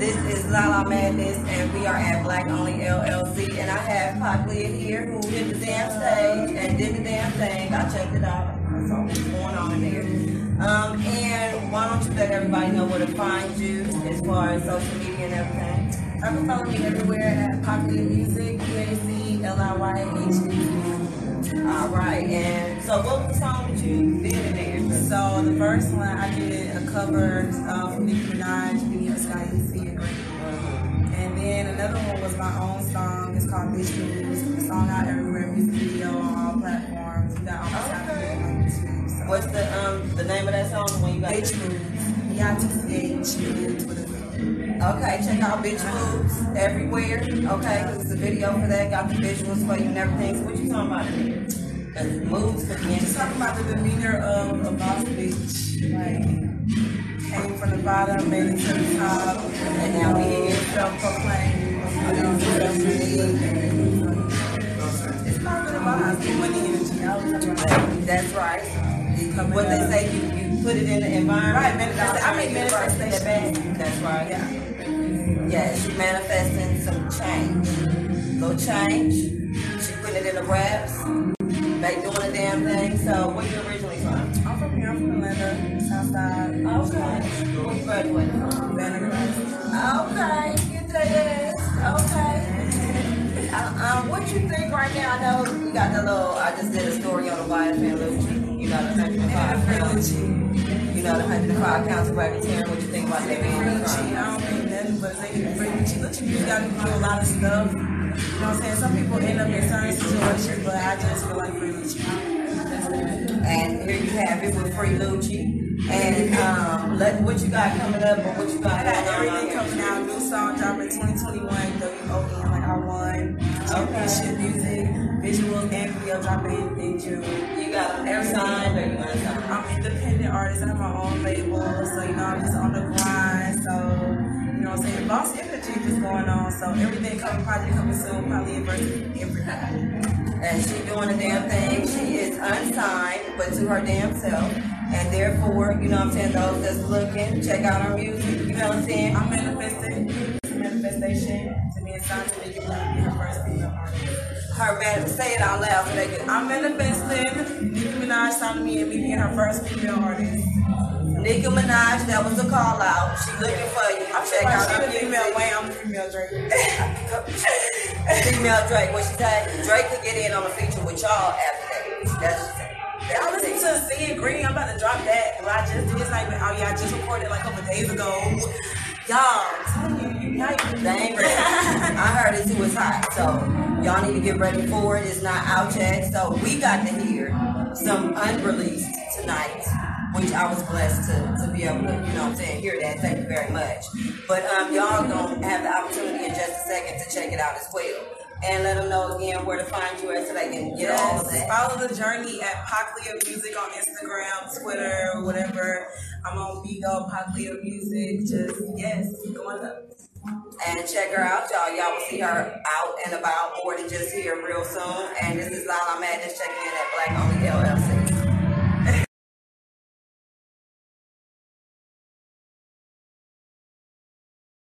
This is Lala Madness, and we are at Black Only LLC. And I have Poclia here who hit the damn stage and did the damn thing. I checked it out. I saw what's going on in there. Um, and why don't you let everybody know where to find you as far as social media and everything? You can follow me everywhere at Poclia Music, P A C L I Y H E. All right. And so, what was the song that you did in there? So the first one I did a cover uh, from Nicki Minaj, Easy and Great. And then another one was my own song. It's called Bitch Moves. The song out everywhere, music video on all platforms. You got all the time Okay. on YouTube. So. What's the um the name of that song? The one you got? Bitch Moves. B-I-T-C-H, Twitter. Okay, check out Bitch Moves everywhere. Okay, because it's a video for that. Got the visuals for you and everything. So what you talking about in here? 'Cause moves be Just talking about the demeanor of a boss bitch. Like, came from the bottom, made it to the top, and now we here self-proclaimed. You know. It's vibes, good money energy. I always talk about that. That's right. What they say, you, you put it in the environment. Right, manifest- I mean, manifestation. That's right. Yeah. She manifesting some change. Little change. She putting it in the raps. They doing the damn thing. So where you originally from? I'm from here, I'm from Atlanta, Southside. Okay. Where you graduated from? Okay, get that. Okay. Uh, um, what you think right now? I know you got the little. I just did a story on the YFN Lucci. You know the 105 pounds. You know the 105 pounds of racketeering. What you think about that being Really a cheap. crime? I don't think nothing but they can bring you cheap. Look, you got to do a lot of stuff. You know what I'm saying? Some people end up in certain situations, but I just feel like. That's it. And here you have it with Free Lucci. And um, let what you got coming up or what you got I got everything coming out. New song dropping 2021. W-O-N, like I won. Okay. Music, visuals, and video dropping in June. You got them signed or you unsigned? I'm independent artist. I have my own label, so you know I'm just on the grind. So know what I'm saying. Boss energy just going on. So everything coming, project coming soon. Probably versus everybody. and she doing the damn thing. She is unsigned, but to her damn self. And therefore, you know what I'm saying, those that's looking, check out her music. You know what I'm saying? I'm manifesting. It's a manifestation to be assigned to Nicki Minaj be her first female artist. Her man, say it out loud so they can. I'm manifesting Nicki Minaj signing me and me being her first female artist. Nicki Minaj, that was a call out. She looking for you. I'm check sure out her the female. Wayne, I'm female Drake. Female Drake, what she said? Drake could get in on a feature with y'all after that. That's what she said. Y'all listen to Singing Green. I'm about to drop that. Well, I just did. It's like, oh yeah, I just recorded it like a couple days ago. Y'all, I'm telling you, you got They ain't ready. I heard it too. It's hot. So y'all need to get ready for it. It's not out yet. So we got to hear some unreleased which I was blessed to, to be able to, you know what I'm saying, hear that. Thank you very much. But um, y'all gonna have the opportunity in just a second to check it out as well. And let them know again where to find you at so they can get all of that. follow the journey at Poclia Music on Instagram, Twitter, whatever. I'm on Bigo, Poclia Music. Just, yes, going up. And check her out, y'all. Y'all will see her out and about more than just here real soon. And this is Lala Madness checking in at Black Only LLC.